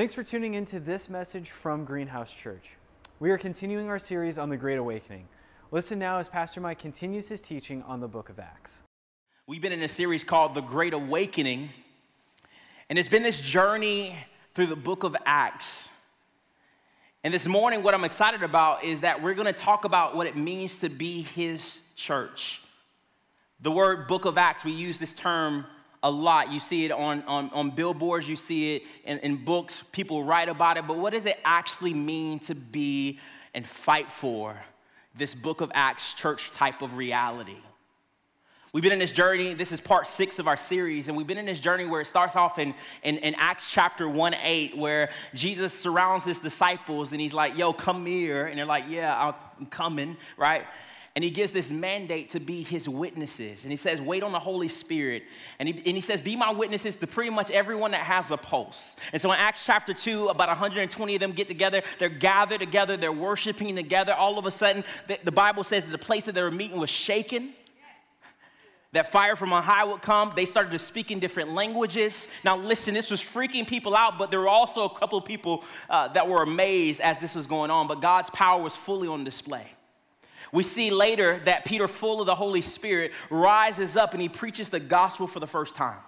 Thanks for tuning into this message from Greenhouse Church. We are continuing our series on the Great Awakening. Listen now as Pastor Mike continues his teaching on the book of Acts. We've been in a series called The Great Awakening, and it's been this journey through the book of Acts. And this morning, what I'm excited about is that we're gonna talk about what it means to be his church. The word book of Acts, we use this term a lot. You see it on, on, on billboards, you see it in, in books, people write about it, but what does it actually mean to be and fight for this book of Acts church type of reality? We've been in this journey. This is part six of our series, and we've been in this journey where it starts off in, in, in, Acts chapter 1 8, where Jesus surrounds his disciples and he's like, Yo, come here. And they're like, Yeah, I'm coming, right? And he gives this mandate to be his witnesses. And he says, wait on the Holy Spirit. And he, and he says, be my witnesses to pretty much everyone that has a pulse. And so in Acts chapter 2, about 120 of them get together. They're gathered together. They're worshiping together. All of a sudden, the, the Bible says the place that they were meeting was shaken that fire from on high would come. They started to speak in different languages. Now, listen, this was freaking people out, but there were also a couple of people uh, that were amazed as this was going on. But God's power was fully on display. We see later that Peter, full of the Holy Spirit, rises up and he preaches the gospel for the first time.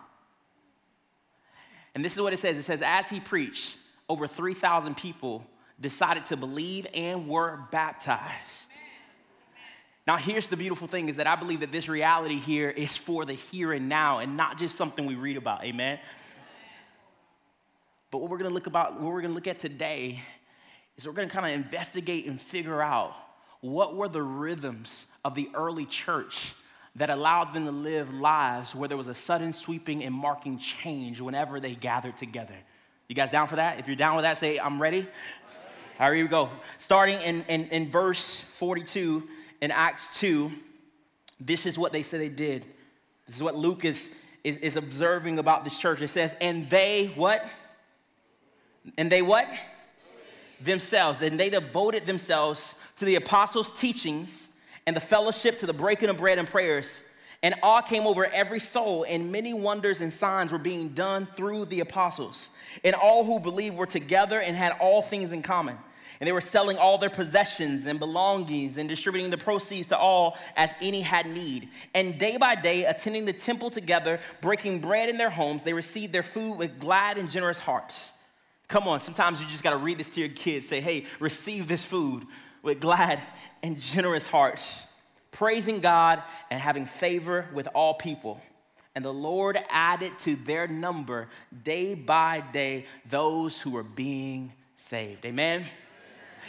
And this is what it says it says, as he preached, over 3,000 people decided to believe and were baptized. Now, here's the beautiful thing is that I believe that this reality here is for the here and now and not just something we read about. Amen. But what we're gonna look about, what we're gonna look at today is we're gonna kind of investigate and figure out what were the rhythms of the early church that allowed them to live lives where there was a sudden sweeping and marking change whenever they gathered together. You guys down for that? If you're down with that, say, I'm ready. All right, here we go. Starting in, in, in verse 42 in Acts 2, this is what they said they did. This is what Luke is, is, is observing about this church. It says, and they what? And they what? Themselves. And they devoted themselves to the apostles' teachings and the fellowship to the breaking of bread and prayers. And awe came over every soul, and many wonders and signs were being done through the apostles. And all who believed were together and had all things in common. And they were selling all their possessions and belongings and distributing the proceeds to all as any had need. And day by day, attending the temple together, breaking bread in their homes, they received their food with glad and generous hearts. Come on, sometimes you just gotta read this to your kids. Say, hey, receive this food with glad and generous hearts, praising God and having favor with all people. And the Lord added to their number day by day those who were being saved. Amen.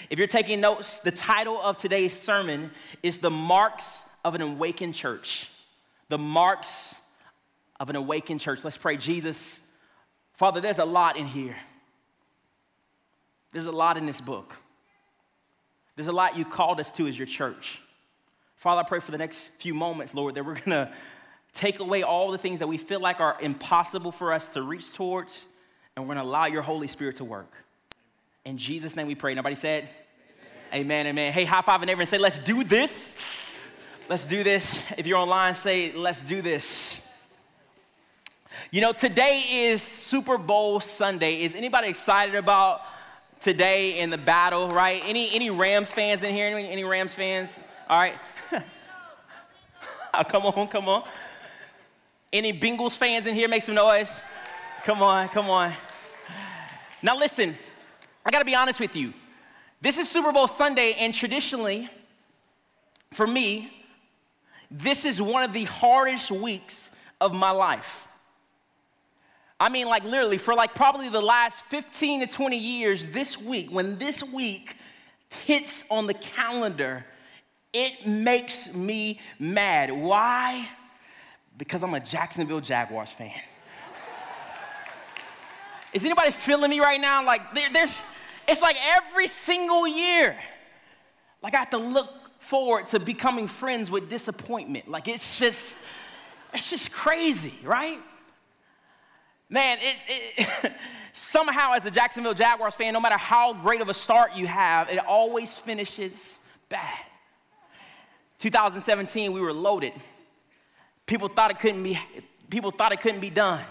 If you're taking notes, the title of today's sermon is The Marks of an Awakened Church. The Marks of an Awakened Church. Let's pray. Jesus, Father, there's a lot in here. There's a lot in this book. There's a lot you called us to as your church. Father, I pray for the next few moments, Lord, that we're gonna take away all the things that we feel like are impossible for us to reach towards, and we're gonna allow your Holy Spirit to work. In Jesus' name we pray. Nobody said? Amen, amen. amen. Hey, high five and say, let's do this. Let's do this. If you're online, say, let's do this. You know, today is Super Bowl Sunday. Is anybody excited about today in the battle, right? Any, any Rams fans in here? Any, any Rams fans? All right. oh, come on, come on. Any Bengals fans in here? Make some noise. Come on, come on. Now, listen, I gotta be honest with you. This is Super Bowl Sunday, and traditionally, for me, this is one of the hardest weeks of my life. I mean, like literally, for like probably the last 15 to 20 years, this week, when this week hits on the calendar, it makes me mad. Why? Because I'm a Jacksonville Jaguars fan. Is anybody feeling me right now? Like, there, there's, it's like every single year, like I have to look forward to becoming friends with disappointment. Like, it's just, it's just crazy, right? Man, it, it somehow, as a Jacksonville Jaguars fan, no matter how great of a start you have, it always finishes bad. 2017, we were loaded. People thought it couldn't be, people thought it couldn't be done.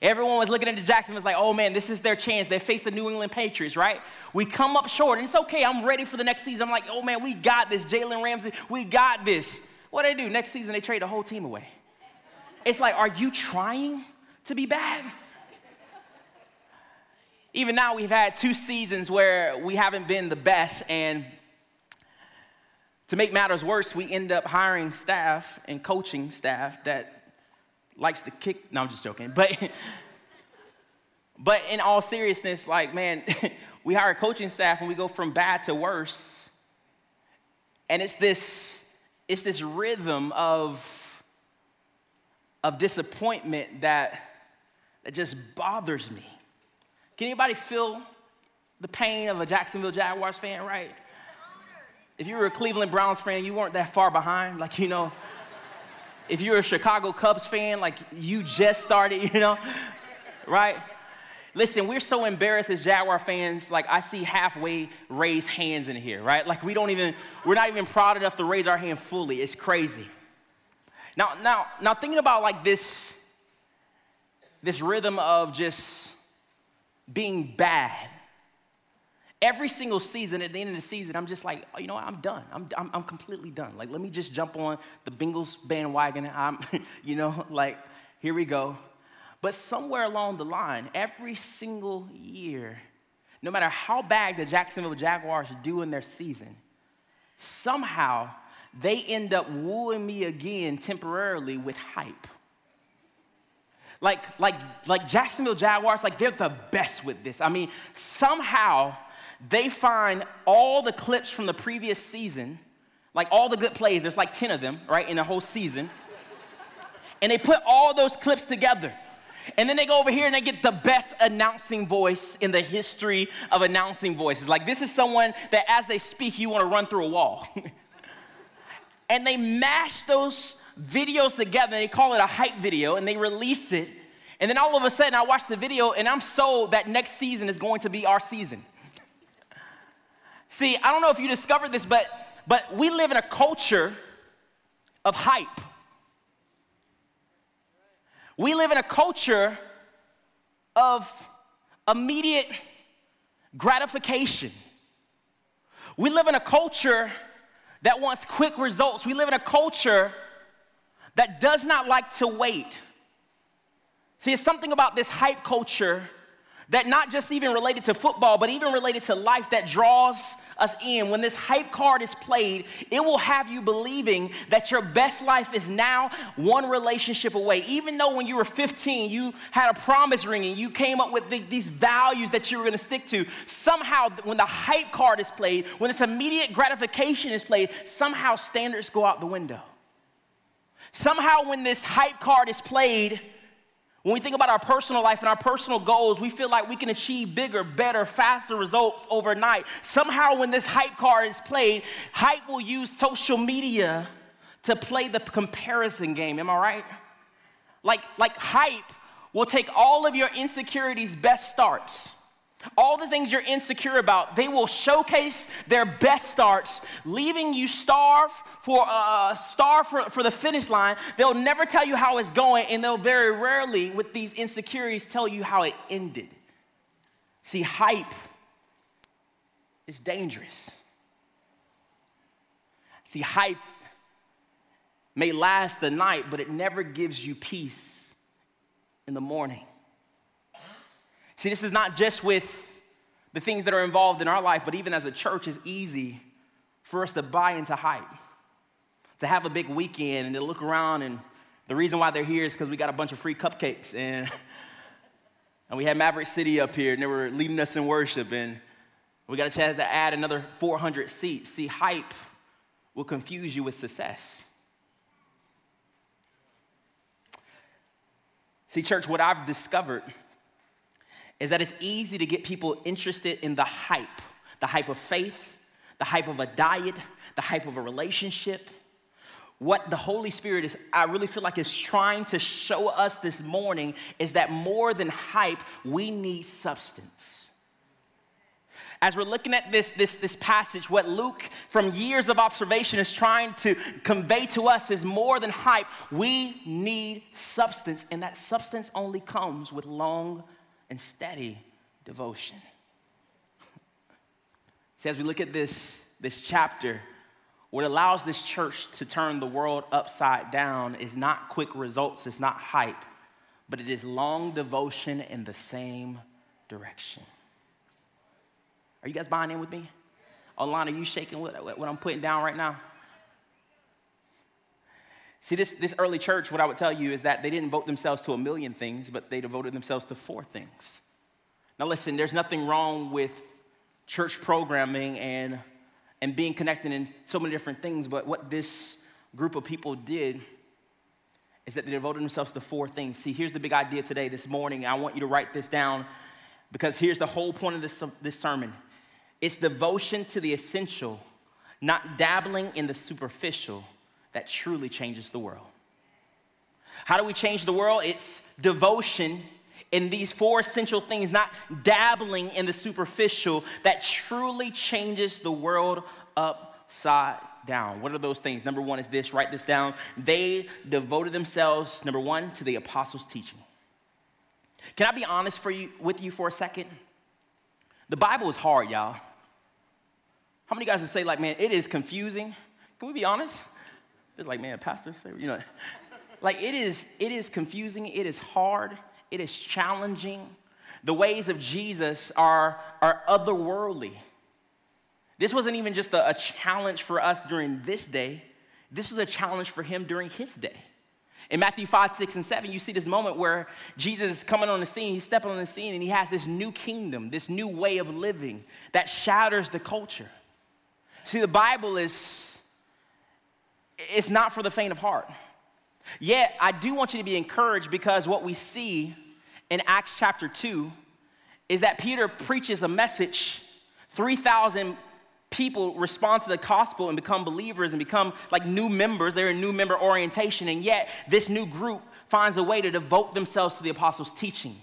Everyone was looking at the Jackson was like, oh man, this is their chance. They face the New England Patriots, right? We come up short, and it's okay. I'm ready for the next season. I'm like, oh man, we got this. Jalen Ramsey, we got this. What do they do? Next season, they trade the whole team away. It's like, are you trying to be bad? Even now, we've had two seasons where we haven't been the best, and to make matters worse, we end up hiring staff and coaching staff that likes to kick. No, I'm just joking. But, but in all seriousness, like, man, we hire coaching staff and we go from bad to worse. And it's this, it's this rhythm of, of disappointment that, that just bothers me. Can anybody feel the pain of a Jacksonville Jaguars fan, right? If you were a Cleveland Browns fan, you weren't that far behind. Like, you know, if you're a Chicago Cubs fan, like you just started, you know, right? Listen, we're so embarrassed as Jaguar fans. Like, I see halfway raised hands in here, right? Like, we don't even, we're not even proud enough to raise our hand fully. It's crazy. Now, now, now thinking about like this, this rhythm of just being bad Every single season, at the end of the season, I'm just like, oh, you know what? I'm done. I'm, I'm, I'm completely done. Like, let me just jump on the Bengals bandwagon. I'm, you know, like, here we go. But somewhere along the line, every single year, no matter how bad the Jacksonville Jaguars do in their season, somehow they end up wooing me again temporarily with hype. Like, like, like Jacksonville Jaguars, like they're the best with this. I mean, somehow they find all the clips from the previous season, like all the good plays, there's like 10 of them, right, in the whole season. And they put all those clips together. And then they go over here and they get the best announcing voice in the history of announcing voices. Like, this is someone that as they speak, you want to run through a wall. and they mash those videos together, they call it a hype video, and they release it. And then all of a sudden, I watch the video and I'm sold that next season is going to be our season. See, I don't know if you discovered this, but, but we live in a culture of hype. We live in a culture of immediate gratification. We live in a culture that wants quick results. We live in a culture that does not like to wait. See, it's something about this hype culture that not just even related to football, but even related to life that draws us in. When this hype card is played, it will have you believing that your best life is now one relationship away. Even though when you were 15, you had a promise ring and you came up with the, these values that you were gonna stick to, somehow when the hype card is played, when this immediate gratification is played, somehow standards go out the window. Somehow when this hype card is played, when we think about our personal life and our personal goals, we feel like we can achieve bigger, better, faster results overnight. Somehow, when this hype card is played, hype will use social media to play the comparison game. Am I right? Like, like hype will take all of your insecurities' best starts all the things you're insecure about, they will showcase their best starts, leaving you starve for uh, starve for, for the finish line. They'll never tell you how it's going, and they'll very rarely, with these insecurities, tell you how it ended. See, hype is dangerous. See, hype may last the night, but it never gives you peace in the morning. See, this is not just with the things that are involved in our life, but even as a church, it's easy for us to buy into hype, to have a big weekend and to look around. And the reason why they're here is because we got a bunch of free cupcakes. And, and we had Maverick City up here, and they were leading us in worship. And we got a chance to add another 400 seats. See, hype will confuse you with success. See, church, what I've discovered is that it's easy to get people interested in the hype the hype of faith, the hype of a diet, the hype of a relationship. What the Holy Spirit is, I really feel like, is trying to show us this morning is that more than hype, we need substance. as we're looking at this, this, this passage, what Luke, from years of observation, is trying to convey to us is more than hype. We need substance, and that substance only comes with long and steady devotion. See, as we look at this, this chapter, what allows this church to turn the world upside down is not quick results, it's not hype, but it is long devotion in the same direction. Are you guys buying in with me? Online, are you shaking what, what I'm putting down right now? See, this, this early church, what I would tell you is that they didn't vote themselves to a million things, but they devoted themselves to four things. Now, listen, there's nothing wrong with church programming and, and being connected in so many different things, but what this group of people did is that they devoted themselves to four things. See, here's the big idea today, this morning. I want you to write this down because here's the whole point of this, this sermon it's devotion to the essential, not dabbling in the superficial, that truly changes the world. How do we change the world? It's devotion in these four essential things, not dabbling in the superficial, that truly changes the world upside down. What are those things? Number one is this write this down. They devoted themselves, number one, to the apostles' teaching. Can I be honest for you, with you for a second? The Bible is hard, y'all. How many guys would say, like, man, it is confusing? Can we be honest? It's like, man, pastor, you know, like it is, it is confusing, it is hard, it is challenging. The ways of Jesus are, are otherworldly. This wasn't even just a, a challenge for us during this day, this was a challenge for him during his day. In Matthew 5, 6, and 7, you see this moment where Jesus is coming on the scene, he's stepping on the scene, and he has this new kingdom, this new way of living that shatters the culture. See, the Bible is, it's not for the faint of heart. Yet, I do want you to be encouraged because what we see in Acts chapter 2 is that Peter preaches a message, 3,000 people respond to the gospel and become believers and become like new members. They're in new member orientation, and yet this new group finds a way to devote themselves to the apostles' teaching.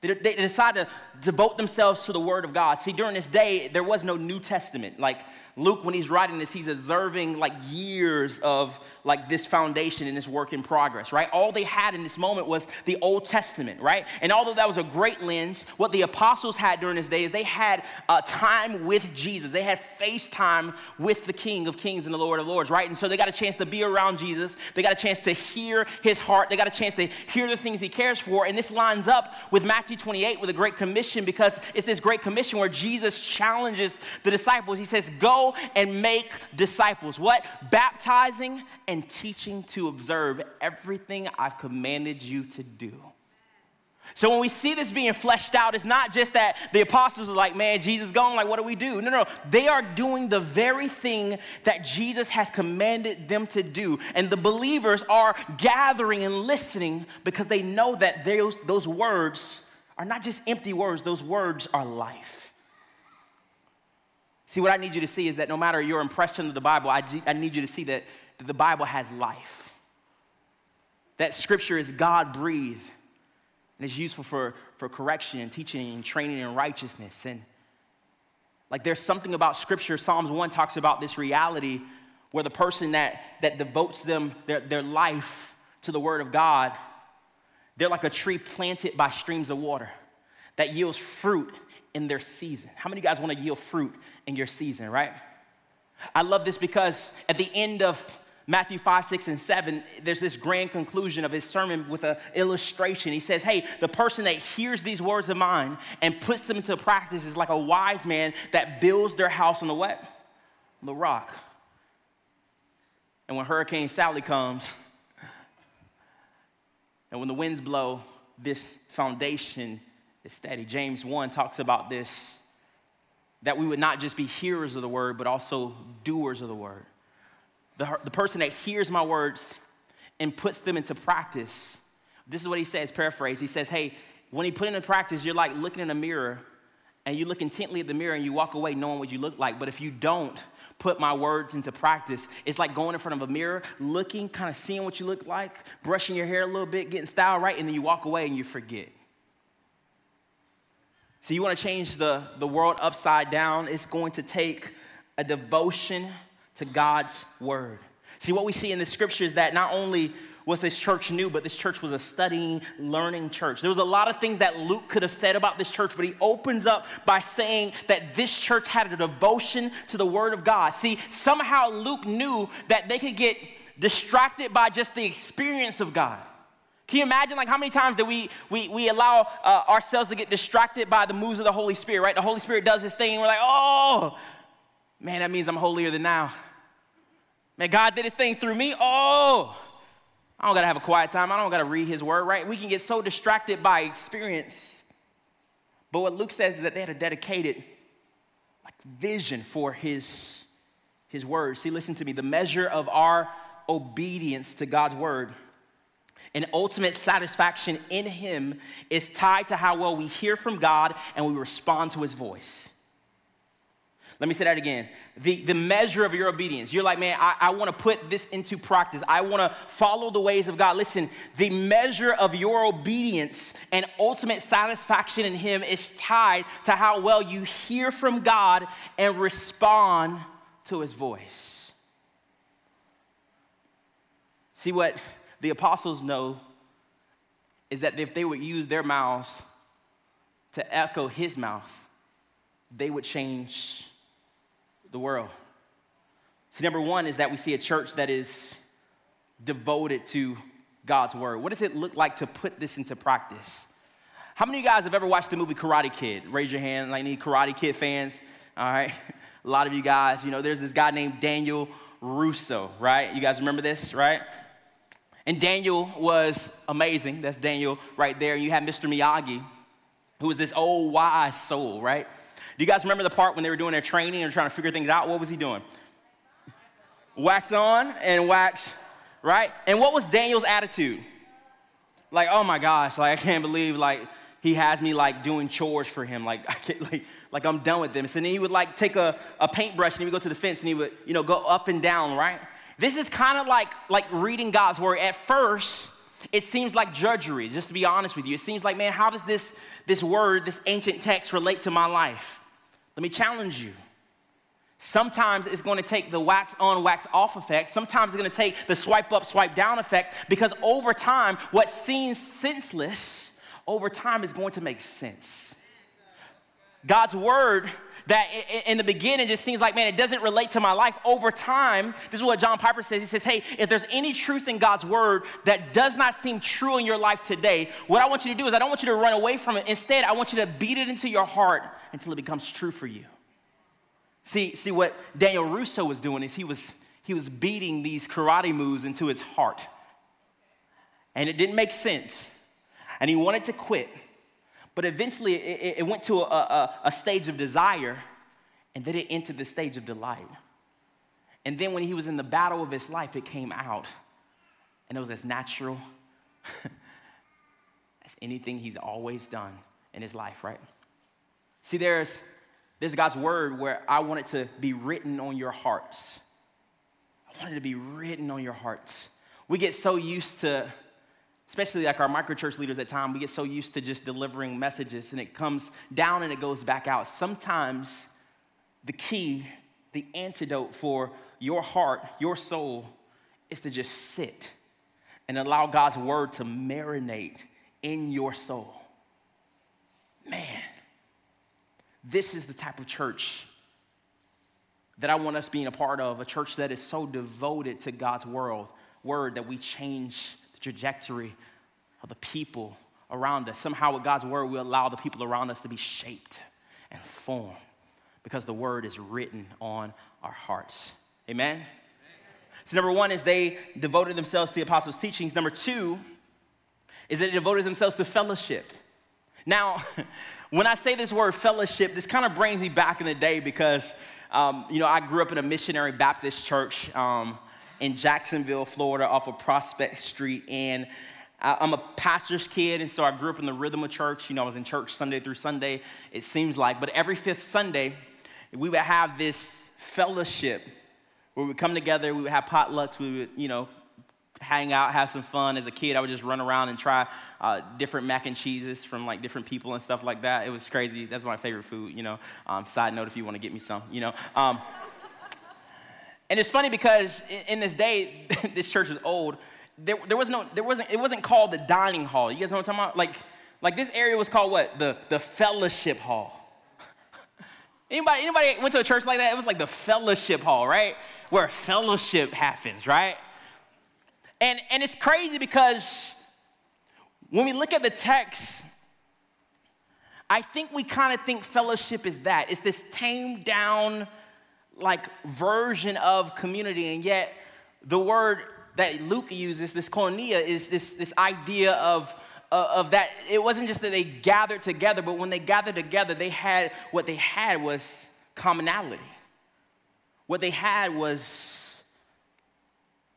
They, decide to devote themselves to the Word of God. See, during this day, there was no New Testament. Like Luke, when he's writing this, he's observing like years of like this foundation and this work in progress, right? All they had in this moment was the Old Testament, right? And although that was a great lens, what the apostles had during this day is they had uh, time with Jesus. They had face time with the King of Kings and the Lord of Lords, right? And so they got a chance to be around Jesus. They got a chance to hear his heart. They got a chance to hear the things he cares for. And this lines up with Matthew 28 with a great commission because it's this great commission where Jesus challenges the disciples. He says, Go and make disciples. What? Baptizing and teaching to observe everything I've commanded you to do. So when we see this being fleshed out, it's not just that the apostles are like, man, Jesus gone, like, what do we do? No, no, they are doing the very thing that Jesus has commanded them to do. And the believers are gathering and listening because they know that those, those words are not just empty words, those words are life. See, what I need you to see is that no matter your impression of the Bible, I, I need you to see that that the Bible has life, that scripture is God breathed and is useful for, for correction and teaching and training in righteousness. And like there's something about scripture, Psalms 1 talks about this reality where the person that, that devotes them their, their life to the word of God, they're like a tree planted by streams of water that yields fruit in their season. How many you guys want to yield fruit in your season, right? I love this because at the end of Matthew 5, 6, and 7, there's this grand conclusion of his sermon with an illustration. He says, Hey, the person that hears these words of mine and puts them into practice is like a wise man that builds their house on the what? The rock. And when Hurricane Sally comes, and when the winds blow, this foundation is steady. James 1 talks about this that we would not just be hearers of the word, but also doers of the word the, the person that hears my words and puts them into practice, this is what he says, paraphrase. He says, Hey, when he put into practice, you're like looking in a mirror and you look intently at the mirror and you walk away knowing what you look like. But if you don't put my words into practice, it's like going in front of a mirror, looking, kind of seeing what you look like, brushing your hair a little bit, getting style right, and then you walk away and you forget. So you want to change the, the world upside down, it's going to take a devotion to God's word. See, what we see in the scripture is that not only was this church new, but this church was a studying, learning church. There was a lot of things that Luke could have said about this church, but he opens up by saying that this church had a devotion to the word of God. See, somehow Luke knew that they could get distracted by just the experience of God. Can you imagine like how many times that we we, we allow uh, ourselves to get distracted by the moves of the Holy Spirit, right? The Holy Spirit does his thing, and we're like, oh, man, that means I'm holier than now. Man, God did his thing through me. Oh, I don't gotta have a quiet time. I don't gotta read his word, right? We can get so distracted by experience. But what Luke says is that they had a dedicated like vision for his, his word. See, listen to me. The measure of our obedience to God's word and ultimate satisfaction in him is tied to how well we hear from God and we respond to his voice. Let me say that again. The, the measure of your obedience. You're like, man, I, I want to put this into practice. I want to follow the ways of God. Listen, the measure of your obedience and ultimate satisfaction in Him is tied to how well you hear from God and respond to His voice. See, what the apostles know is that if they would use their mouths to echo His mouth, they would change the world. So, number one is that we see a church that is devoted to God's word. What does it look like to put this into practice? How many of you guys have ever watched the movie Karate Kid? Raise your hand, like any Karate Kid fans. All right. A lot of you guys, you know, there's this guy named Daniel LaRusso, right? You guys remember this, right? And Daniel was amazing. That's Daniel right there. You had Mr. Miyagi, who was this old wise soul, right? Do you guys remember the part when they were doing their training and trying to figure things out? What was he doing? Wax on and wax, right? And what was Daniel's attitude? Like, oh my gosh, like I can't believe like he has me like doing chores for him. Like I can't like like I'm done with them. So then he would like take a, a paintbrush and he would go to the fence and he would, you know, go up and down, right? This is kind of like like reading God's word. At first, it seems like drudgery, just to be honest with you. It seems like, man, how does this this word, this ancient text relate to my life? Let me challenge you. Sometimes it's going to take the wax on, wax off effect. Sometimes it's going to take the swipe up, swipe down effect because over time, what seems senseless, over time is going to make sense. God's word that in the beginning just seems like, man, it doesn't relate to my life. Over time, this is what John Piper says. He says, hey, if there's any truth in God's word that does not seem true in your life today, what I want you to do is I don't want you to run away from it. Instead, I want you to beat it into your heart until it becomes true for you. See, see what Daniel LaRusso was doing is he was he was beating these karate moves into his heart. And it didn't make sense. And he wanted to quit. But eventually it, it went to a, a, a stage of desire, and then it entered the stage of delight. And then when he was in the battle of his life, it came out. And it was as natural as anything he's always done in his life, right? See, there's, there's God's word where I want it to be written on your hearts. I want it to be written on your hearts. We get so used to, especially like our microchurch leaders at time, we get so used to just delivering messages and it comes down and it goes back out. Sometimes the key, the antidote for your heart, your soul, is to just sit and allow God's word to marinate in your soul. Man, this is the type of church that I want us being a part of, a church that is so devoted to God's world, word that we change trajectory of the people around us. Somehow, with God's word, we allow the people around us to be shaped and formed because the word is written on our hearts. Amen? So, number one is they devoted themselves to the apostles' teachings. Number two is that they devoted themselves to fellowship. Now, when I say this word fellowship, this kind of brings me back in the day because, um, you know, I grew up in a missionary Baptist church um, in Jacksonville, Florida, off of Prospect Street. And I'm a pastor's kid, and so I grew up in the rhythm of church. You know, I was in church Sunday through Sunday, it seems like. But every fifth Sunday, we would have this fellowship where we would come together, we would have potlucks, we would, you know, hang out, have some fun. As a kid, I would just run around and try uh, different mac and cheeses from like different people and stuff like that. It was crazy. That's my favorite food, you know. Um, side note if you want to get me some, you know. Um, and it's funny because in, this day, this church was old. There, there was no, there wasn't, it wasn't called the dining hall. You guys know what I'm talking about? Like, like this area was called what? The, the fellowship hall. Anybody, anybody went to a church like that? It was like the fellowship hall, right? Where fellowship happens, right? And, and it's crazy because when we look at the text, I think we kind of think fellowship is that. It's this tamed down, like, version of community. And yet, the word that Luke uses, this koinonia, is this, this idea of of that it wasn't just that they gathered together, but when they gathered together, they had what they had was commonality. What they had was,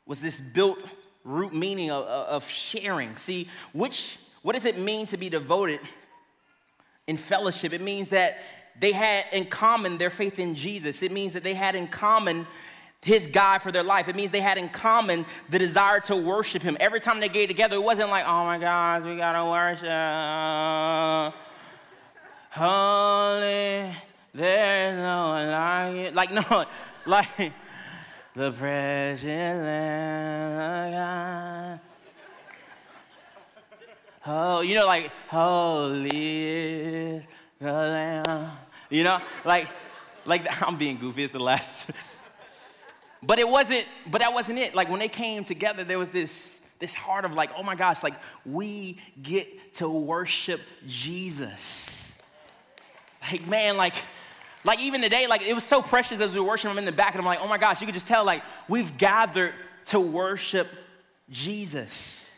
was this built root meaning of, of sharing. See, which what does it mean to be devoted in fellowship? It means that they had in common their faith in Jesus. It means that they had in common his God for their life. It means they had in common the desire to worship him. Every time they get together, it wasn't like, oh my gosh, we gotta worship. Holy, there's no one like it. Like, no, like the precious of God. Oh, you know, like, holy is the Lamb. You know, like, like I'm being goofy. It's the last. But it wasn't, but that wasn't it. Like when they came together, there was this, this heart of like, oh my gosh, like we get to worship Jesus. Like, man, like, like even today, like it was so precious as we worship him in the back, and I'm like, oh my gosh, you could just tell, like, we've gathered to worship Jesus.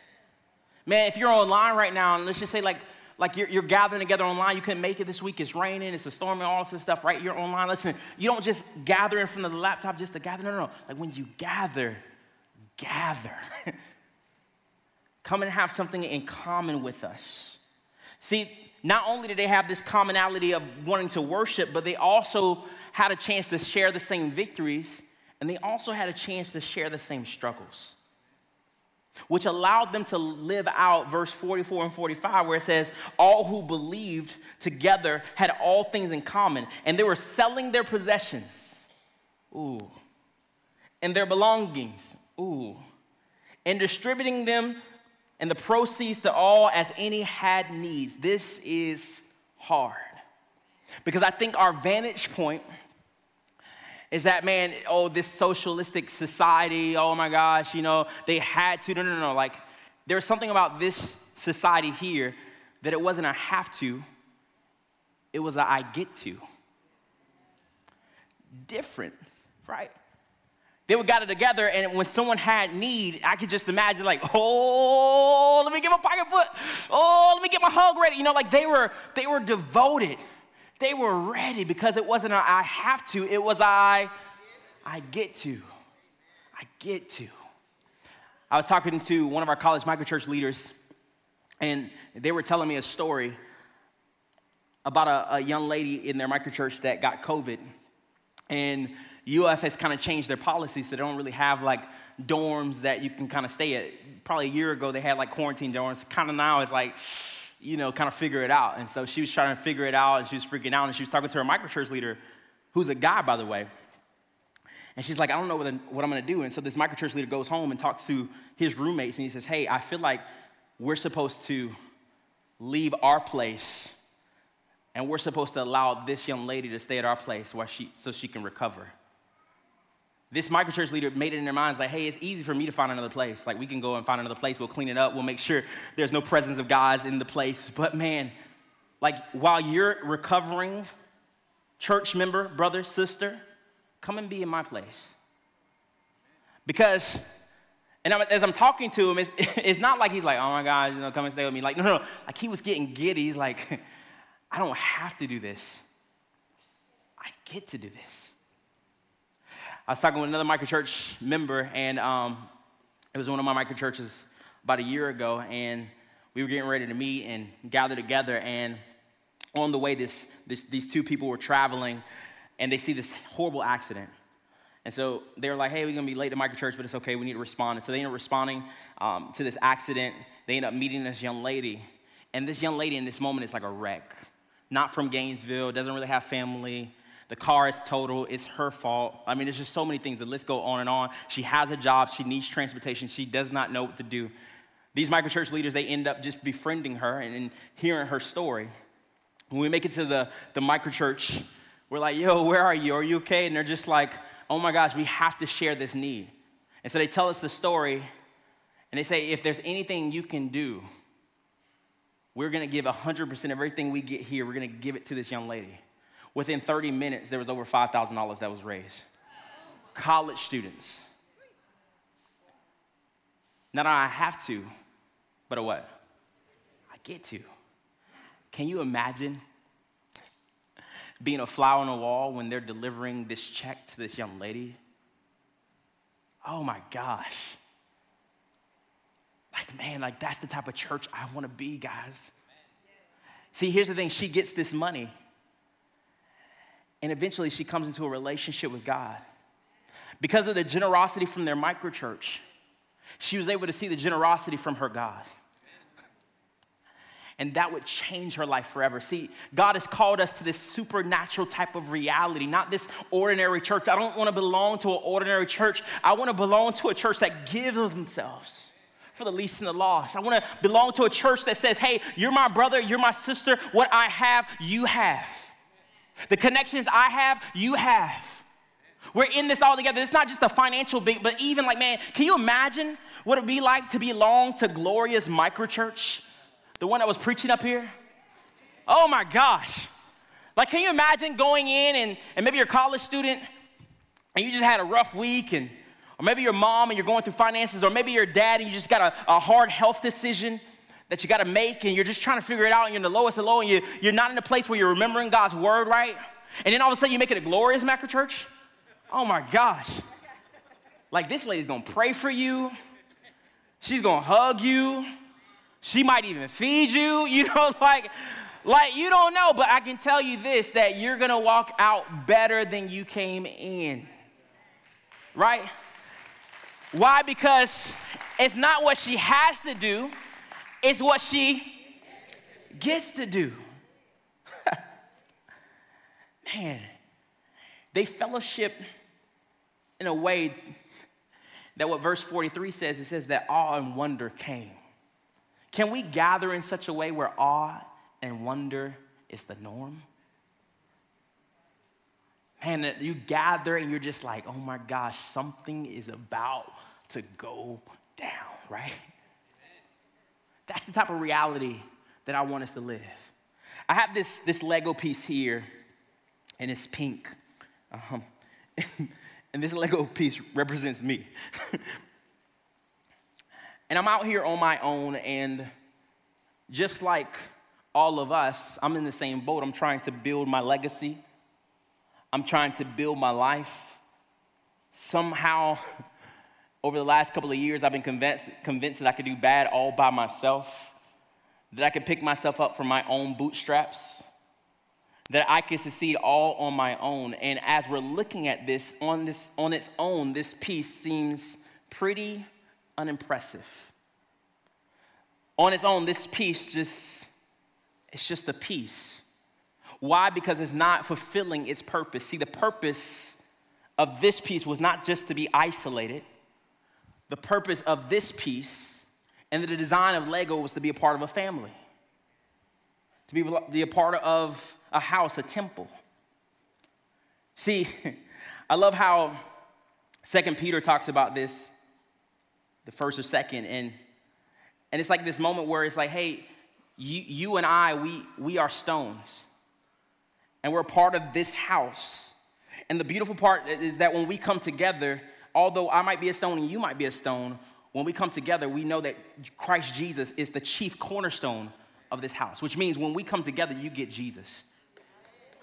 Man, if you're online right now, and let's just say, like, like you're, you're, gathering together online. You couldn't make it this week. It's raining. It's a storm and all this stuff, right? You're online. Listen, you don't just gather in front of the laptop just to gather. No, no, no. Like when you gather, gather. Come and have something in common with us. See, not only did they have this commonality of wanting to worship, but they also had a chance to share the same victories, and they also had a chance to share the same struggles which allowed them to live out verse 44 and 45, where it says, All who believed together had all things in common, and they were selling their possessions, ooh, and their belongings, ooh, and distributing them and the proceeds to all as any had needs. This is hard. Because I think our vantage point is that, man, oh, this socialistic society, oh my gosh, you know, they had to. No, no, no. Like, there's something about this society here that it wasn't a have to, it was a I get to. Different, right? They would gather together, and when someone had need, I could just imagine, like, oh, let me get my pocketbook. Oh, let me get my hug ready. You know, like they were, they were devoted. They were ready because it wasn't a, I have to, it was I, I get to. I get to. I was talking to one of our college microchurch leaders, and they were telling me a story about a, a young lady in their microchurch that got COVID. And UF has kind of changed their policies so they don't really have like dorms that you can kind of stay at. Probably a year ago, they had like quarantine dorms. Kind of now it's like, you know, kind of figure it out. And so she was trying to figure it out and she was freaking out and she was talking to her microchurch leader, who's a guy, by the way. And she's like, I don't know what, I'm gonna do. And so this microchurch leader goes home and talks to his roommates and he says, Hey, I feel like we're supposed to leave our place and we're supposed to allow this young lady to stay at our place while she, so she can recover this microchurch leader made it in their minds like, hey, it's easy for me to find another place. Like, we can go and find another place. We'll clean it up. We'll make sure there's no presence of guys in the place. But man, like, while you're recovering, church member, brother, sister, come and be in my place. Because, and as I'm talking to him, it's, it's not like he's like, oh my God, you know, come and stay with me. Like, no, no, no, like he was getting giddy. He's like, I don't have to do this. I get to do this. I was talking with another microchurch member, and um, it was one of my microchurches about a year ago, and we were getting ready to meet and gather together. And on the way, this, this, these two people were traveling, and they see this horrible accident. And so they were like, hey, we're gonna be late to microchurch, but it's okay, we need to respond. And so they ended up responding um, to this accident. They end up meeting this young lady. And this young lady in this moment is like a wreck. Not from Gainesville, doesn't really have family. The car is total, it's her fault. I mean, there's just so many things. The list go on and on. She has a job, she needs transportation, she does not know what to do. These microchurch leaders, they end up just befriending her and, and hearing her story. When we make it to the, the microchurch, we're like, yo, where are you? Are you okay? And they're just like, oh my gosh, we have to share this need. And so they tell us the story, and they say, if there's anything you can do, we're gonna give 100% of everything we get here, we're gonna give it to this young lady. Within 30 minutes, there was over $5,000 that was raised. College students. Not I have to, but a what? I get to. Can you imagine being a fly on the wall when they're delivering this check to this young lady? Oh my gosh. Like, man, like that's the type of church I want to be, guys. See, here's the thing she gets this money, and eventually she comes into a relationship with God. Because of the generosity from their microchurch, she was able to see the generosity from her God and that would change her life forever. See, God has called us to this supernatural type of reality, not this ordinary church. I don't want to belong to an ordinary church. I want to belong to a church that gives of themselves for the least and the lost. I want to belong to a church that says, hey, you're my brother, you're my sister. What I have, you have. The connections I have, you have. We're in this all together. It's not just a financial big, but even like, man, can you imagine what it'd be like to belong to Gloria's microchurch? the one that was preaching up here? Oh my gosh. Like, can you imagine going in and, and maybe you're a college student and you just had a rough week and or maybe your mom and you're going through finances, or maybe your dad and you just got a, a hard health decision that you got to make and you're just trying to figure it out and you're in the lowest of low and you, you're not in a place where you're remembering God's word right. And then all of a sudden you make it a Gloria's macro church. Oh my gosh. Like this lady's gonna pray for you. She's gonna hug you. She might even feed you, you know, like, like you don't know, but I can tell you this that you're gonna walk out better than you came in. Right? Why? Because it's not what she has to do, it's what she gets to do. Man, they fellowship in a way that what verse 43 says, it says that awe and wonder came. Can we gather in such a way where awe and wonder is the norm? Man, you gather and you're just like, oh my gosh, something is about to go down, right? That's the type of reality that I want us to live. I have this, this Lego piece here, and it's pink. Um, and this Lego piece represents me. And I'm out here on my own, and just like all of us, I'm in the same boat. I'm trying to build my legacy, I'm trying to build my life. Somehow, over the last couple of years, I've been convinced, convinced that I could do bad all by myself, that I could pick myself up from my own bootstraps, that I could succeed all on my own. And as we're looking at this on, this, on its own, this piece seems pretty unimpressive. On its own, this piece just, it's just a piece. Why? Because it's not fulfilling its purpose. See, the purpose of this piece was not just to be isolated. The purpose of this piece and the design of Lego was to be a part of a family, to be, a part of a house, a temple. See, I love how Second Peter talks about this the first or second. And, and it's like this moment where it's like, hey, you, you and I, we, we are stones. And we're part of this house. And the beautiful part is that when we come together, although I might be a stone and you might be a stone, when we come together, we know that Christ Jesus is the chief cornerstone of this house, which means when we come together, you get Jesus.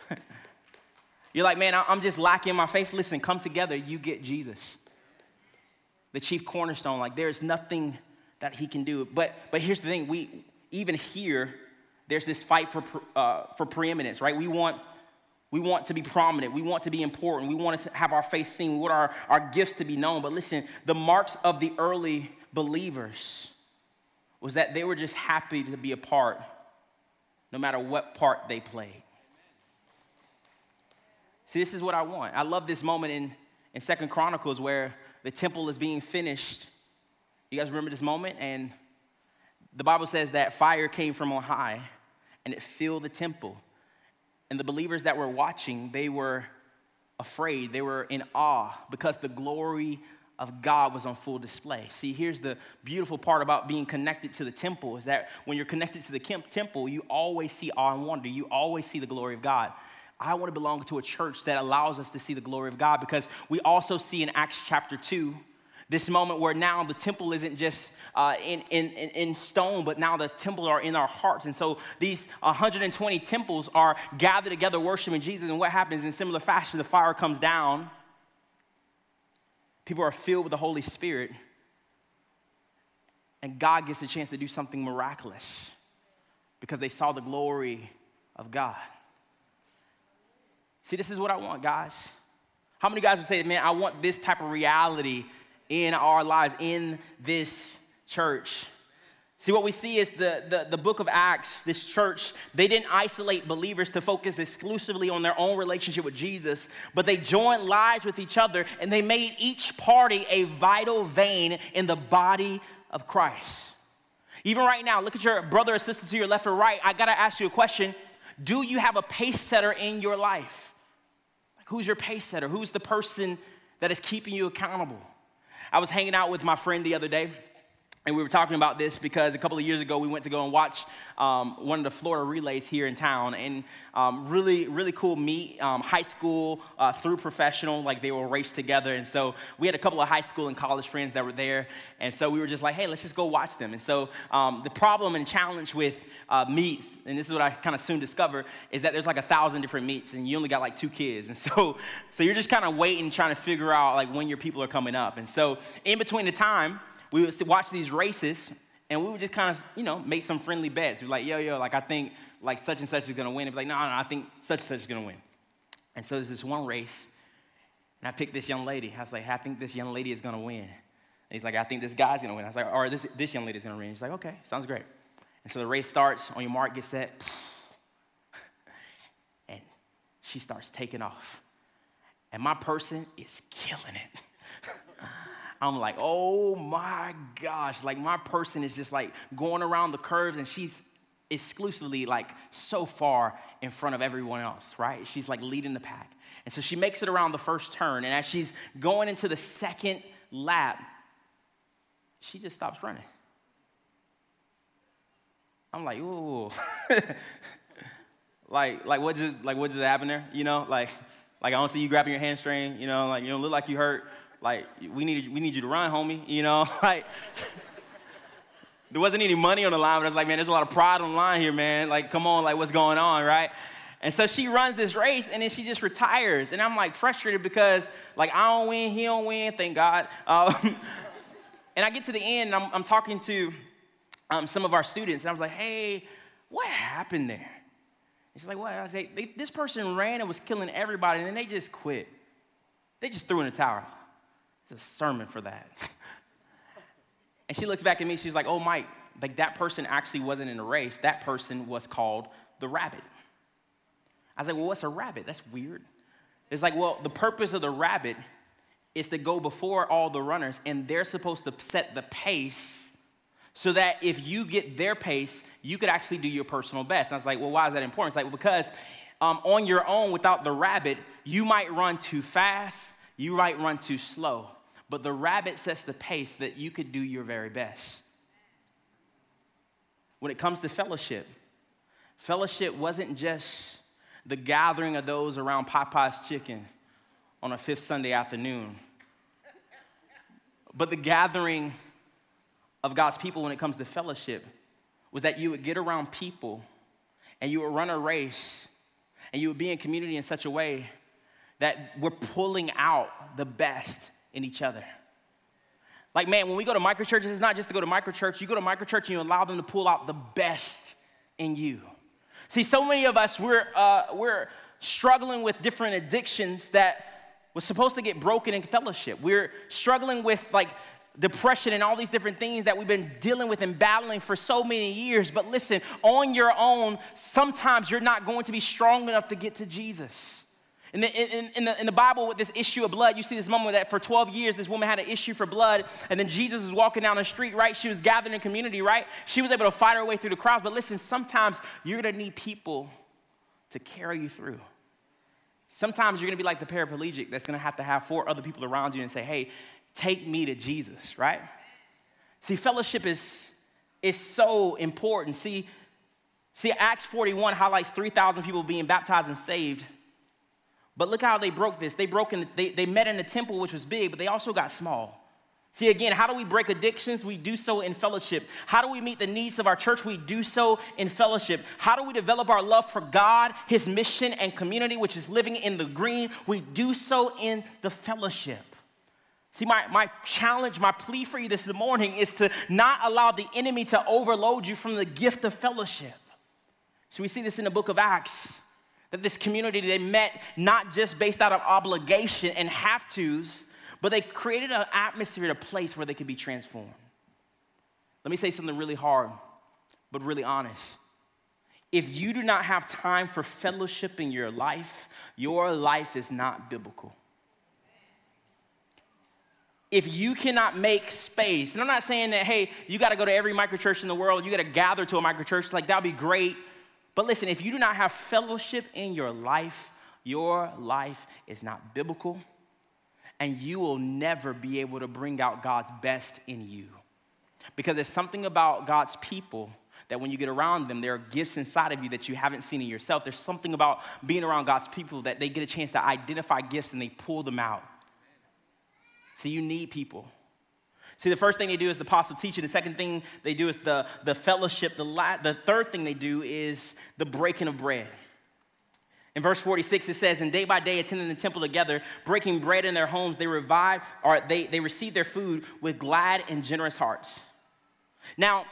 You're like, man, I'm just lacking my faith. Listen, come together, you get Jesus the chief cornerstone. Like there's nothing that he can do. But but here's the thing: we even here, there's this fight for uh, for preeminence, right? We want we want to be prominent. We want to be important. We want to have our face seen. We want our, our gifts to be known. But listen, the marks of the early believers was that they were just happy to be a part, no matter what part they played. See, this is what I want. I love this moment in, in Second Chronicles where the temple is being finished. You guys remember this moment? And the Bible says that fire came from on high and it filled the temple. And the believers that were watching, they were afraid, they were in awe because the glory of God was on full display. See, here's the beautiful part about being connected to the temple is that when you're connected to the temple, you always see awe and wonder. You always see the glory of God. I want to belong to a church that allows us to see the glory of God because we also see in Acts chapter 2 this moment where now the temple isn't just uh, in, in, in stone, but now the temple are in our hearts. And so these 120 temples are gathered together worshiping Jesus. And what happens in similar fashion, the fire comes down. People are filled with the Holy Spirit. And God gets a chance to do something miraculous because they saw the glory of God. See, this is what I want, guys. How many guys would say, man, I want this type of reality in our lives, in this church. See, what we see is the, the, the, book of Acts, this church, they didn't isolate believers to focus exclusively on their own relationship with Jesus, but they joined lives with each other and they made each party a vital vein in the body of Christ. Even right now, look at your brother or sister to your left or right. I gotta ask you a question Do you have a pace setter in your life? Like, Who's your pace setter? Who's the person that is keeping you accountable? I was hanging out with my friend the other day, and we were talking about this because a couple of years ago we went to go and watch um, one of the Florida relays here in town, and um, really, really cool meet. Um, high school uh, through professional, like they were race together. And so we had a couple of high school and college friends that were there, and so we were just like, hey, let's just go watch them. And so um, the problem and challenge with uh, meets, and this is what I kind of soon discover, is that there's like a thousand different meets, and you only got like two kids, and so so you're just kind of waiting, trying to figure out like when your people are coming up. And so in between the time we would watch these races and we would just kind of, you know, make some friendly bets. We're like, yo, yo, like I think like such and such is gonna win. And be like, no, no, I think such and such is gonna win. And so there's this one race, and I picked this young lady. I was like, I think this young lady is gonna win. And he's like, I think this guy's gonna win. I was like, all right, this, this young lady's gonna win. He's like, okay, sounds great. And so the race starts, on your mark, get set. And she starts taking off. And my person is killing it. I'm like, oh my gosh. Like my person is just like going around the curves and she's exclusively like so far in front of everyone else, right? She's like leading the pack. And so she makes it around the first turn. And as she's going into the second lap, she just stops running. I'm like, ooh. like, like what just like what just happened there? You know, like like I don't see you grabbing your hamstring, you know, like you don't look like you hurt. Like, we need, we need you to run, homie, you know? like, there wasn't any money on the line, but I was like, man, there's a lot of pride on the line here, man. Like, come on, like, what's going on, right? And so she runs this race and then she just retires. And I'm like frustrated because, like, I don't win, he don't win, thank God. Um, and I get to the end and I'm, I'm talking to um, some of our students and I was like, hey, what happened there? And she's like, what? I was like, this person ran and was killing everybody and then they just quit. They just threw in the towel. There's a sermon for that. and she looks back at me, she's like, oh, Mike, like that person actually wasn't in a race. That person was called the rabbit. I was like, well, what's a rabbit? That's weird. It's like, well, the purpose of the rabbit is to go before all the runners, and they're supposed to set the pace so that if you get their pace, you could actually do your personal best. And I was like, well, why is that important? It's like, well, because um, on your own, without the rabbit, you might run too fast, you might run too slow but the rabbit sets the pace that you could do your very best. When it comes to fellowship, fellowship wasn't just the gathering of those around Popeye's chicken on a fifth Sunday afternoon, but the gathering of God's people when it comes to fellowship was that you would get around people and you would run a race and you would be in community in such a way that we're pulling out the best in each other. Like, man, when we go to microchurches, it's not just to go to microchurch. You go to microchurch and you allow them to pull out the best in you. See, so many of us, we're, uh, we're struggling with different addictions that was supposed to get broken in fellowship. We're struggling with like depression and all these different things that we've been dealing with and battling for so many years. But listen, on your own, sometimes you're not going to be strong enough to get to Jesus. In the, in, in, the, in the Bible, with this issue of blood, you see this moment that for 12 years, this woman had an issue for blood, and then Jesus was walking down the street, right? She was gathered in community, right? She was able to fight her way through the crowds. But listen, sometimes you're gonna need people to carry you through. Sometimes you're gonna be like the paraplegic that's gonna have to have four other people around you and say, hey, take me to Jesus, right? See, fellowship is, is so important. See, see, Acts 41 highlights 3,000 people being baptized and saved. But look how they broke this. They broke in, they, they met in a temple which was big, but they also got small. See, again, how do we break addictions? We do so in fellowship. How do we meet the needs of our church? We do so in fellowship. How do we develop our love for God, His mission, and community, which is living in the green? We do so in the fellowship. See, my, my challenge, my plea for you this morning is to not allow the enemy to overload you from the gift of fellowship. So we see this in the book of Acts that this community they met not just based out of obligation and have tos but they created an atmosphere, a place where they could be transformed. Let me say something really hard, but really honest. If you do not have time for fellowship in your life, your life is not biblical. If you cannot make space, and I'm not saying that, hey, you got to go to every microchurch in the world, you got to gather to a microchurch, like that'd be great. But listen, if you do not have fellowship in your life, your life is not biblical and you will never be able to bring out God's best in you. Because there's something about God's people that when you get around them, there are gifts inside of you that you haven't seen in yourself. There's something about being around God's people that they get a chance to identify gifts and they pull them out. So you need people. See, the first thing they do is the apostle teaching. The second thing they do is the, the fellowship. The, la- the third thing they do is the breaking of bread. In verse 46, it says, And day by day, attending the temple together, breaking bread in their homes, they revive or they, they receive their food with glad and generous hearts. Now,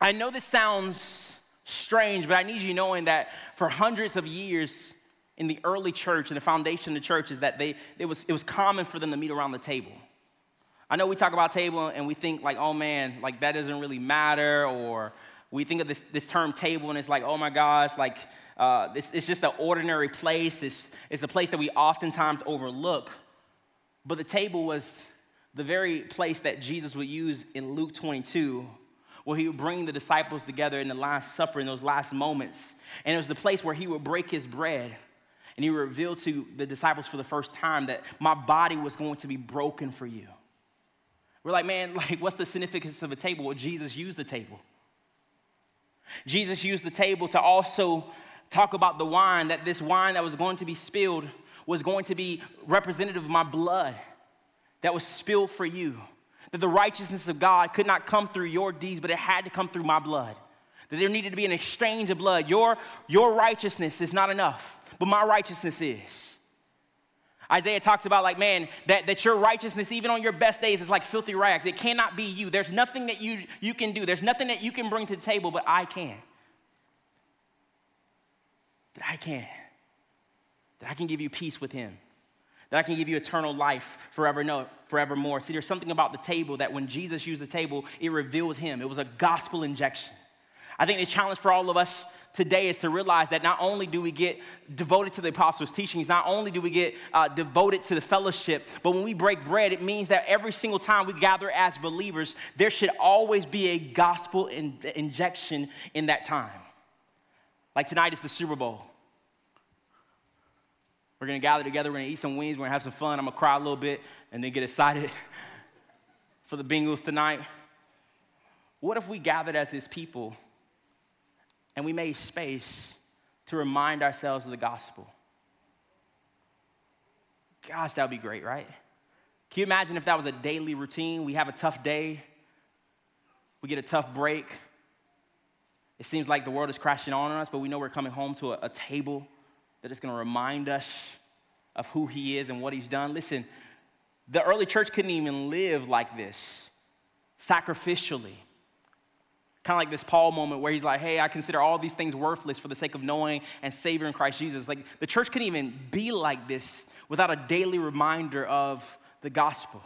I know this sounds strange, but I need you knowing that for hundreds of years in the early church and the foundation of the church is that they, it, was, it was common for them to meet around the table. I know we talk about table and we think like, oh man, like that doesn't really matter, or we think of this, this term table and it's like, oh my gosh, like uh, it's, it's just an ordinary place. It's, it's a place that we oftentimes overlook. But the table was the very place that Jesus would use in Luke 22, where he would bring the disciples together in the Last Supper in those last moments. And it was the place where he would break his bread and he would reveal to the disciples for the first time that my body was going to be broken for you. We're like, man, like, what's the significance of a table? Well, Jesus used the table. Jesus used the table to also talk about the wine, that this wine that was going to be spilled was going to be representative of my blood that was spilled for you. That the righteousness of God could not come through your deeds, but it had to come through my blood. That there needed to be an exchange of blood. Your, your righteousness is not enough, but my righteousness is. Isaiah talks about, like, man, that, that your righteousness, even on your best days, is like filthy rags. It cannot be you. There's nothing that you, you can do, there's nothing that you can bring to the table, but I can that I can, that I can give you peace with Him, that I can give you eternal life forever, no, forevermore. See, there's something about the table that when Jesus used the table, it revealed Him. It was a gospel injection. I think the challenge for all of us today is to realize that not only do we get devoted to the apostles' teachings, not only do we get uh, devoted to the fellowship, but when we break bread, it means that every single time we gather as believers, there should always be a gospel in- injection in that time. Like tonight is the Super Bowl. We're gonna gather together, we're gonna eat some wings, we're gonna have some fun. I'm gonna cry a little bit and then get excited for the Bengals tonight. What if we gathered as his people and we made space to remind ourselves of the gospel? Gosh, that would be great, right? Can you imagine if that was a daily routine? We have a tough day, we get a tough break. It seems like the world is crashing on us, but we know we're coming home to a, a table that is going to remind us of who he is and what he's done. Listen, the early church couldn't even live like this, sacrificially. Kind of like this Paul moment where he's like, hey, I consider all these things worthless for the sake of knowing and savoring Christ Jesus. Like the church couldn't even be like this without a daily reminder of the gospel.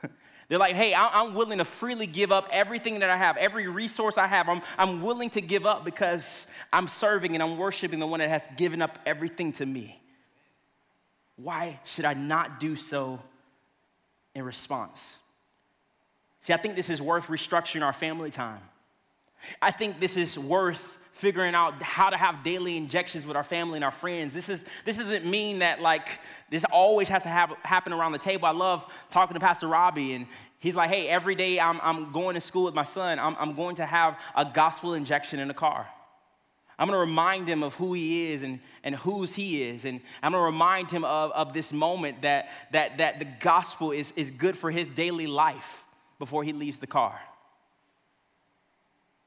They're like, hey, I'm willing to freely give up everything that I have, every resource I have. I'm, I'm willing to give up because I'm serving and I'm worshiping the one that has given up everything to me. Why should I not do so in response? See, I think this is worth restructuring our family time. I think this is worth figuring out how to have daily injections with our family and our friends. This, is, this doesn't mean that like this always has to have, happen around the table. I love talking to Pastor Robbie, and he's like, hey, every day I'm, I'm going to school with my son, I'm, I'm going to have a gospel injection in the car. I'm going to remind him of who he is and, and whose he is. And I'm going to remind him of, of this moment that, that, that the gospel is, is good for his daily life before he leaves the car.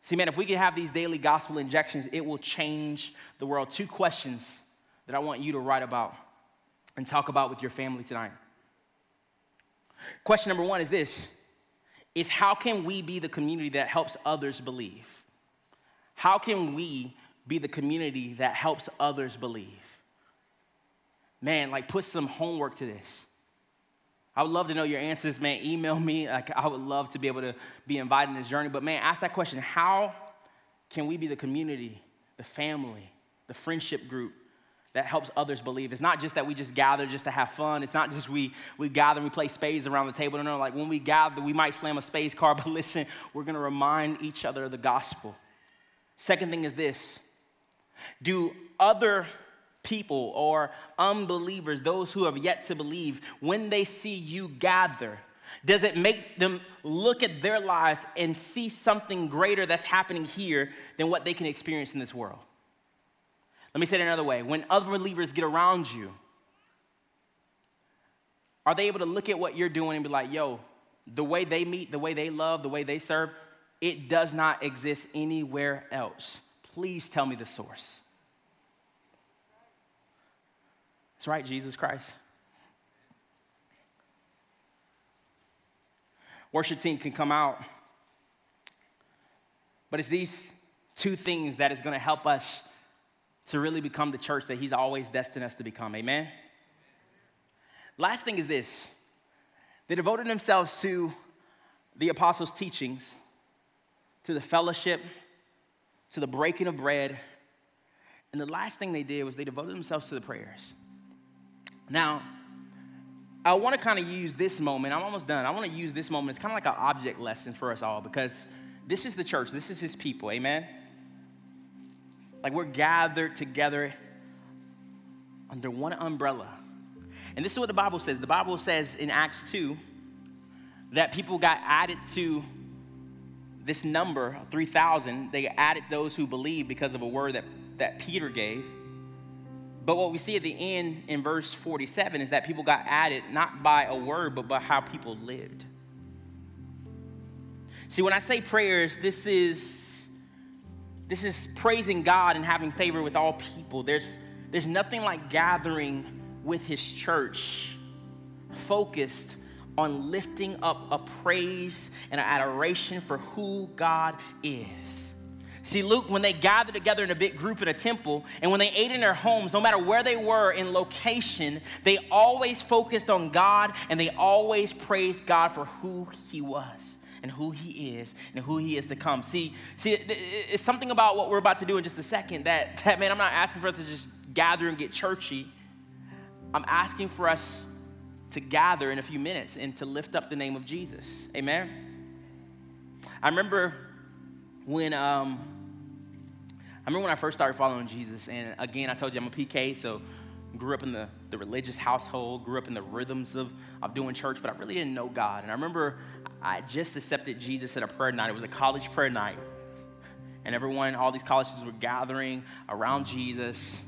See, man, if we can have these daily gospel injections, it will change the world. Two questions that I want you to write about and talk about with your family tonight. Question number one is this is how can we be the community that helps others believe? How can we be the community that helps others believe? Man, like put some homework to this. I would love to know your answers, man. Email me. Like, I would love to be able to be invited in this journey. But, man, ask that question How can we be the community, the family, the friendship group that helps others believe? It's not just that we just gather just to have fun. It's not just we, we gather and we play spades around the table. No, no, like when we gather, we might slam a spades card, but listen, we're going to remind each other of the gospel. Second thing is this do other people or unbelievers, those who have yet to believe, when they see you gather, does it make them look at their lives and see something greater that's happening here than what they can experience in this world? Let me say it another way. When other believers get around you, are they able to look at what you're doing and be like, yo, the way they meet, the way they love, the way they serve, it does not exist anywhere else. Please tell me the source. That's right, Jesus Christ. Worship team can come out. But it's these two things that is going to help us to really become the church that He's always destined us to become. Amen? Last thing is this they devoted themselves to the apostles' teachings, to the fellowship, to the breaking of bread. And the last thing they did was they devoted themselves to the prayers. Now, I want to kind of use this moment. I'm almost done. I want to use this moment. It's kind of like an object lesson for us all because this is the church. This is his people. Amen. Like we're gathered together under one umbrella. And this is what the Bible says. The Bible says in Acts 2 that people got added to this number, 3,000. They added those who believed because of a word that, that Peter gave. But what we see at the end in verse 47 is that people got added not by a word, but by how people lived. See, when I say prayers, this is this is praising God and having favor with all people. There's there's nothing like gathering with his church focused on lifting up a praise and an adoration for who God is. See, Luke, when they gathered together in a big group in a temple, and when they ate in their homes, no matter where they were in location, they always focused on God and they always praised God for who He was and who He is and who He is to come. See, see, it's something about what we're about to do in just a second that, that man, I'm not asking for us to just gather and get churchy. I'm asking for us to gather in a few minutes and to lift up the name of Jesus. Amen. I remember when um, I remember when I first started following Jesus, and again, I told you I'm a PK, so grew up in the, the religious household, grew up in the rhythms of, of doing church, but I really didn't know God. And I remember I just accepted Jesus at a prayer night. It was a college prayer night. And everyone, all these colleges were gathering around Jesus.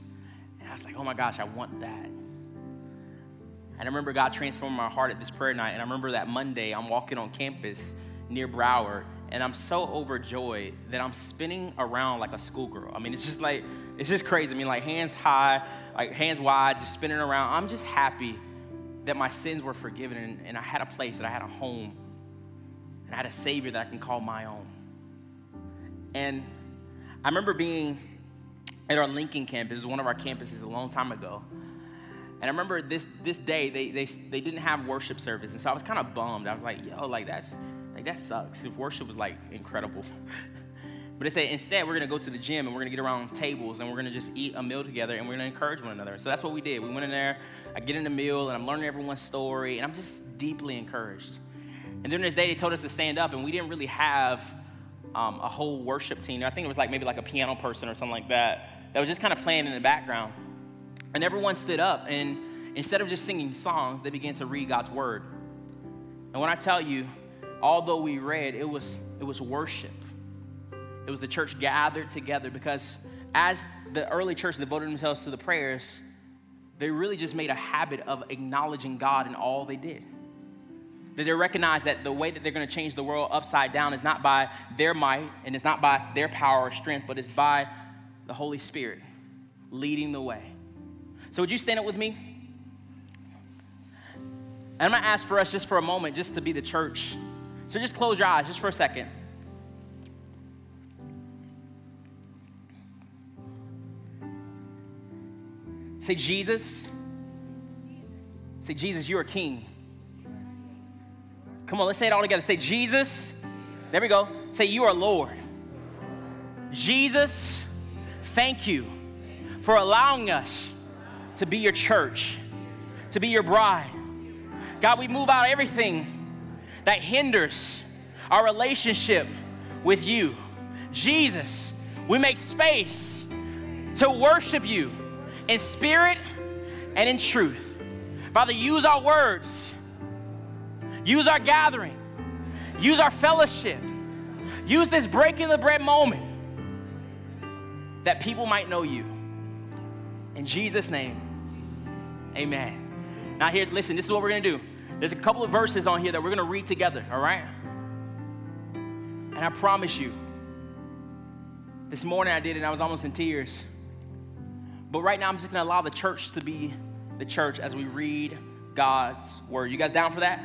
And I was like, oh my gosh, I want that. And I remember God transforming my heart at this prayer night. And I remember that Monday, I'm walking on campus near Broward, and I'm so overjoyed that I'm spinning around like a schoolgirl. I mean, it's just like, it's just crazy. I mean, like hands high, like hands wide, just spinning around. I'm just happy that my sins were forgiven and, and I had a place, that I had a home, and I had a Savior that I can call my own. And I remember being at our Lincoln campus, one of our campuses a long time ago. And I remember this this day they they they didn't have worship service, and so I was kind of bummed. I was like, yo, like that's that sucks. If worship was like incredible. but they said instead we're gonna go to the gym and we're gonna get around tables and we're gonna just eat a meal together and we're gonna encourage one another. So that's what we did. We went in there, I get in the meal and I'm learning everyone's story, and I'm just deeply encouraged. And during this day, they told us to stand up, and we didn't really have um, a whole worship team. I think it was like maybe like a piano person or something like that that was just kind of playing in the background. And everyone stood up, and instead of just singing songs, they began to read God's word. And when I tell you, although we read, it was, it was worship. It was the church gathered together because as the early church devoted themselves to the prayers, they really just made a habit of acknowledging God in all they did. That they recognize that the way that they're going to change the world upside down is not by their might and it's not by their power or strength, but it's by the Holy Spirit leading the way. So, would you stand up with me? And I'm going to ask for us just for a moment, just to be the church. So, just close your eyes just for a second. Say, Jesus. Say, Jesus, you are king. Come on, let's say it all together. Say, Jesus. There we go. Say, You are Lord. Jesus, thank you for allowing us to be your church, to be your bride. God, we move out everything that hinders our relationship with you. Jesus, we make space to worship you in spirit and in truth. Father, use our words, use our gathering, use our fellowship, use this breaking the bread moment that people might know you. In Jesus' name, amen. Now, here, listen, this is what we're gonna do. There's a couple of verses on here that we're gonna read together, all right? And I promise you, this morning I did it and I was almost in tears. But right now I'm just gonna allow the church to be the church as we read God's word. You guys down for that?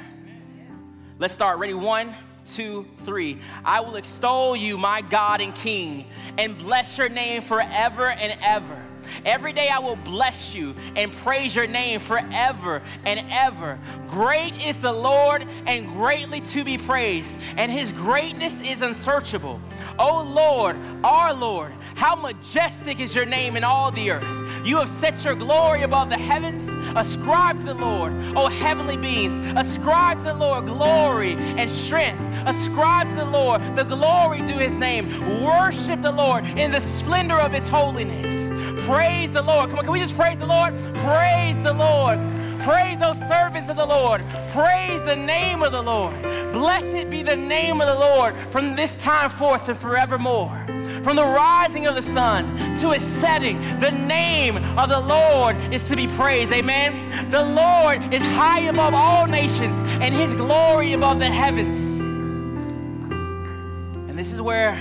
Let's start. Ready? One, two, three. I will extol you, my God and King, and bless your name forever and ever. Every day I will bless you and praise your name forever and ever. Great is the Lord and greatly to be praised, and his greatness is unsearchable. O Lord, our Lord, how majestic is your name in all the earth. You have set your glory above the heavens. Ascribe to the Lord, O heavenly beings. Ascribe to the Lord glory and strength. Ascribe to the Lord the glory to his name. Worship the Lord in the splendor of his holiness. Praise the Lord. Come on, can we just praise the Lord? Praise the Lord. Praise those servants of the Lord. Praise the name of the Lord. Blessed be the name of the Lord from this time forth and forevermore. From the rising of the sun to its setting, the name of the Lord is to be praised. Amen. The Lord is high above all nations and his glory above the heavens. And this is where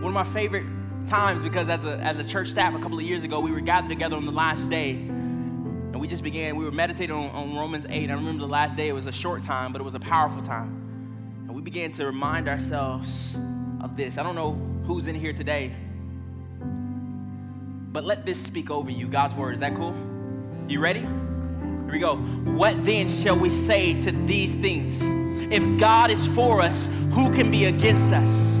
one of my favorite times because as a, as a church staff a couple of years ago, we were gathered together on the last day. And we just began, we were meditating on, on Romans 8. I remember the last day, it was a short time, but it was a powerful time. And we began to remind ourselves of this. I don't know who's in here today, but let this speak over you, God's word. Is that cool? You ready? Here we go. What then shall we say to these things? If God is for us, who can be against us?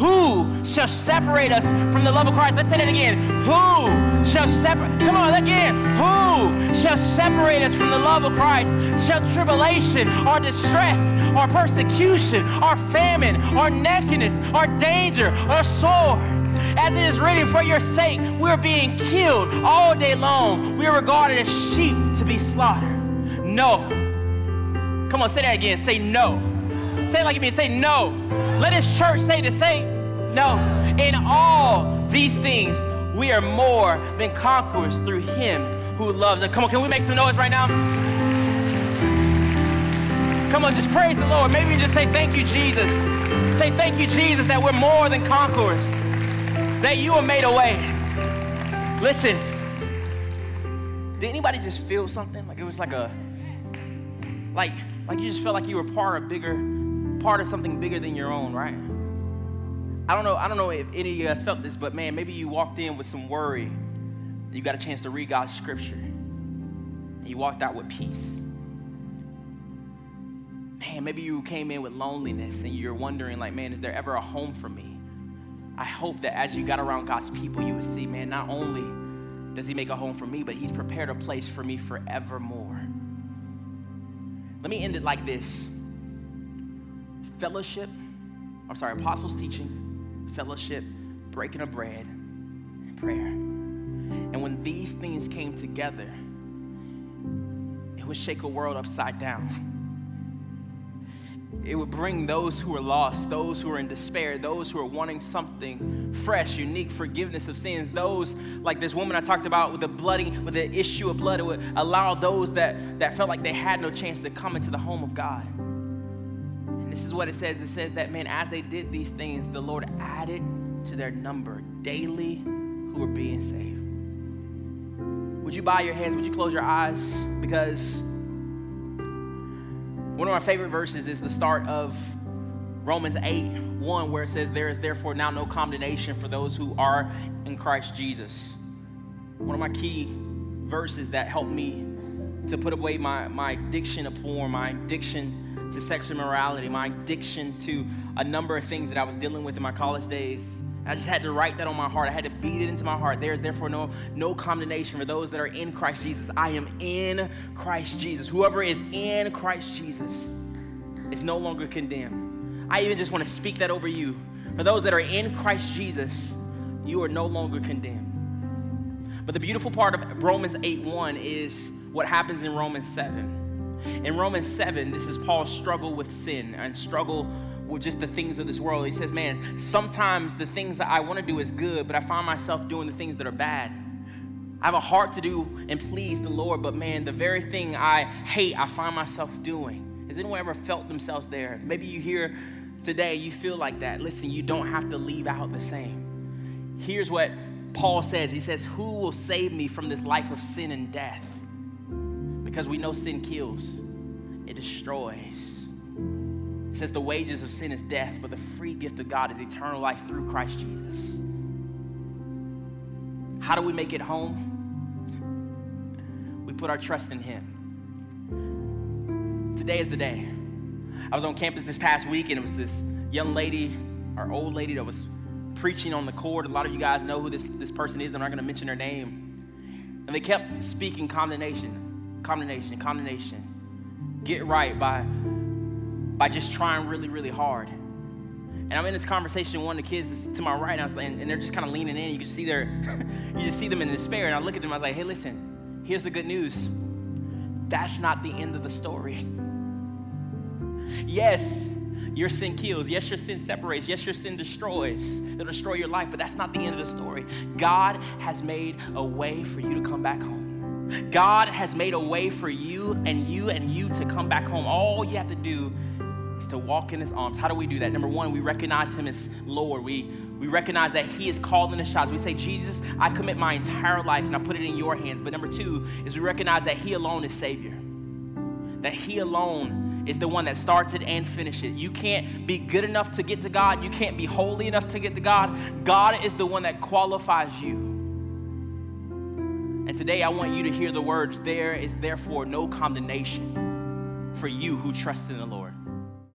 Who shall separate us from the love of Christ? Let's say that again. Who shall separate? Come on, again. Who shall separate us from the love of Christ? Shall tribulation, or distress, or persecution, or famine, or nakedness, or danger, or sword? As it is written, for your sake, we're being killed all day long. We are regarded as sheep to be slaughtered. No. Come on, say that again. Say no. Say like you mean. Say no. Let his church say the same. No. In all these things, we are more than conquerors through him who loves us. Come on, can we make some noise right now? Come on, just praise the Lord. Maybe just say thank you, Jesus. Say thank you, Jesus, that we're more than conquerors, that you have made a way. Listen, did anybody just feel something? Like it was like a, like, like you just felt like you were part of bigger, part of something bigger than your own, right? I don't know, I don't know if any of you guys felt this, but man, maybe you walked in with some worry. You got a chance to read God's scripture. And you walked out with peace. Man, maybe you came in with loneliness and you're wondering, like, man, is there ever a home for me? I hope that as you got around God's people, you would see, man, not only does He make a home for me, but He's prepared a place for me forevermore. Let me end it like this fellowship, I'm sorry, apostles' teaching, fellowship, breaking of bread, and prayer. And when these things came together, it would shake a world upside down. It would bring those who are lost, those who are in despair, those who are wanting something fresh, unique, forgiveness of sins, those like this woman I talked about with the bloody, with the issue of blood, it would allow those that, that felt like they had no chance to come into the home of God. This is what it says. It says that, man, as they did these things, the Lord added to their number daily who were being saved. Would you bow your heads? Would you close your eyes? Because one of my favorite verses is the start of Romans 8 1, where it says, There is therefore now no condemnation for those who are in Christ Jesus. One of my key verses that helped me to put away my, my addiction to porn, my addiction to sexual immorality, my addiction to a number of things that I was dealing with in my college days. I just had to write that on my heart. I had to beat it into my heart. There is therefore no, no condemnation for those that are in Christ Jesus. I am in Christ Jesus. Whoever is in Christ Jesus is no longer condemned. I even just want to speak that over you. For those that are in Christ Jesus, you are no longer condemned. But the beautiful part of Romans 8 1 is what happens in Romans 7. In Romans 7, this is Paul's struggle with sin and struggle with just the things of this world. He says, Man, sometimes the things that I want to do is good, but I find myself doing the things that are bad. I have a heart to do and please the Lord, but man, the very thing I hate, I find myself doing. Has anyone ever felt themselves there? Maybe you hear today, you feel like that. Listen, you don't have to leave out the same. Here's what Paul says He says, Who will save me from this life of sin and death? Because we know sin kills, it destroys. It says the wages of sin is death, but the free gift of God is eternal life through Christ Jesus. How do we make it home? We put our trust in Him. Today is the day. I was on campus this past week, and it was this young lady, or old lady, that was preaching on the court. A lot of you guys know who this, this person is. I'm not going to mention her name. And they kept speaking condemnation, condemnation, condemnation. Get right by by just trying really, really hard. And I'm in this conversation with one of the kids to my right, and, I was, and, and they're just kind of leaning in. You can see their, you just see them in despair. And I look at them, I was like, hey, listen, here's the good news. That's not the end of the story. Yes, your sin kills. Yes, your sin separates. Yes, your sin destroys. It'll destroy your life, but that's not the end of the story. God has made a way for you to come back home. God has made a way for you and you and you to come back home. All you have to do is to walk in his arms. How do we do that? Number one, we recognize him as Lord. We, we recognize that he is calling the shots. We say, Jesus, I commit my entire life and I put it in your hands. But number two is we recognize that he alone is Savior. That he alone is the one that starts it and finishes it. You can't be good enough to get to God. You can't be holy enough to get to God. God is the one that qualifies you. And today I want you to hear the words, there is therefore no condemnation for you who trust in the Lord.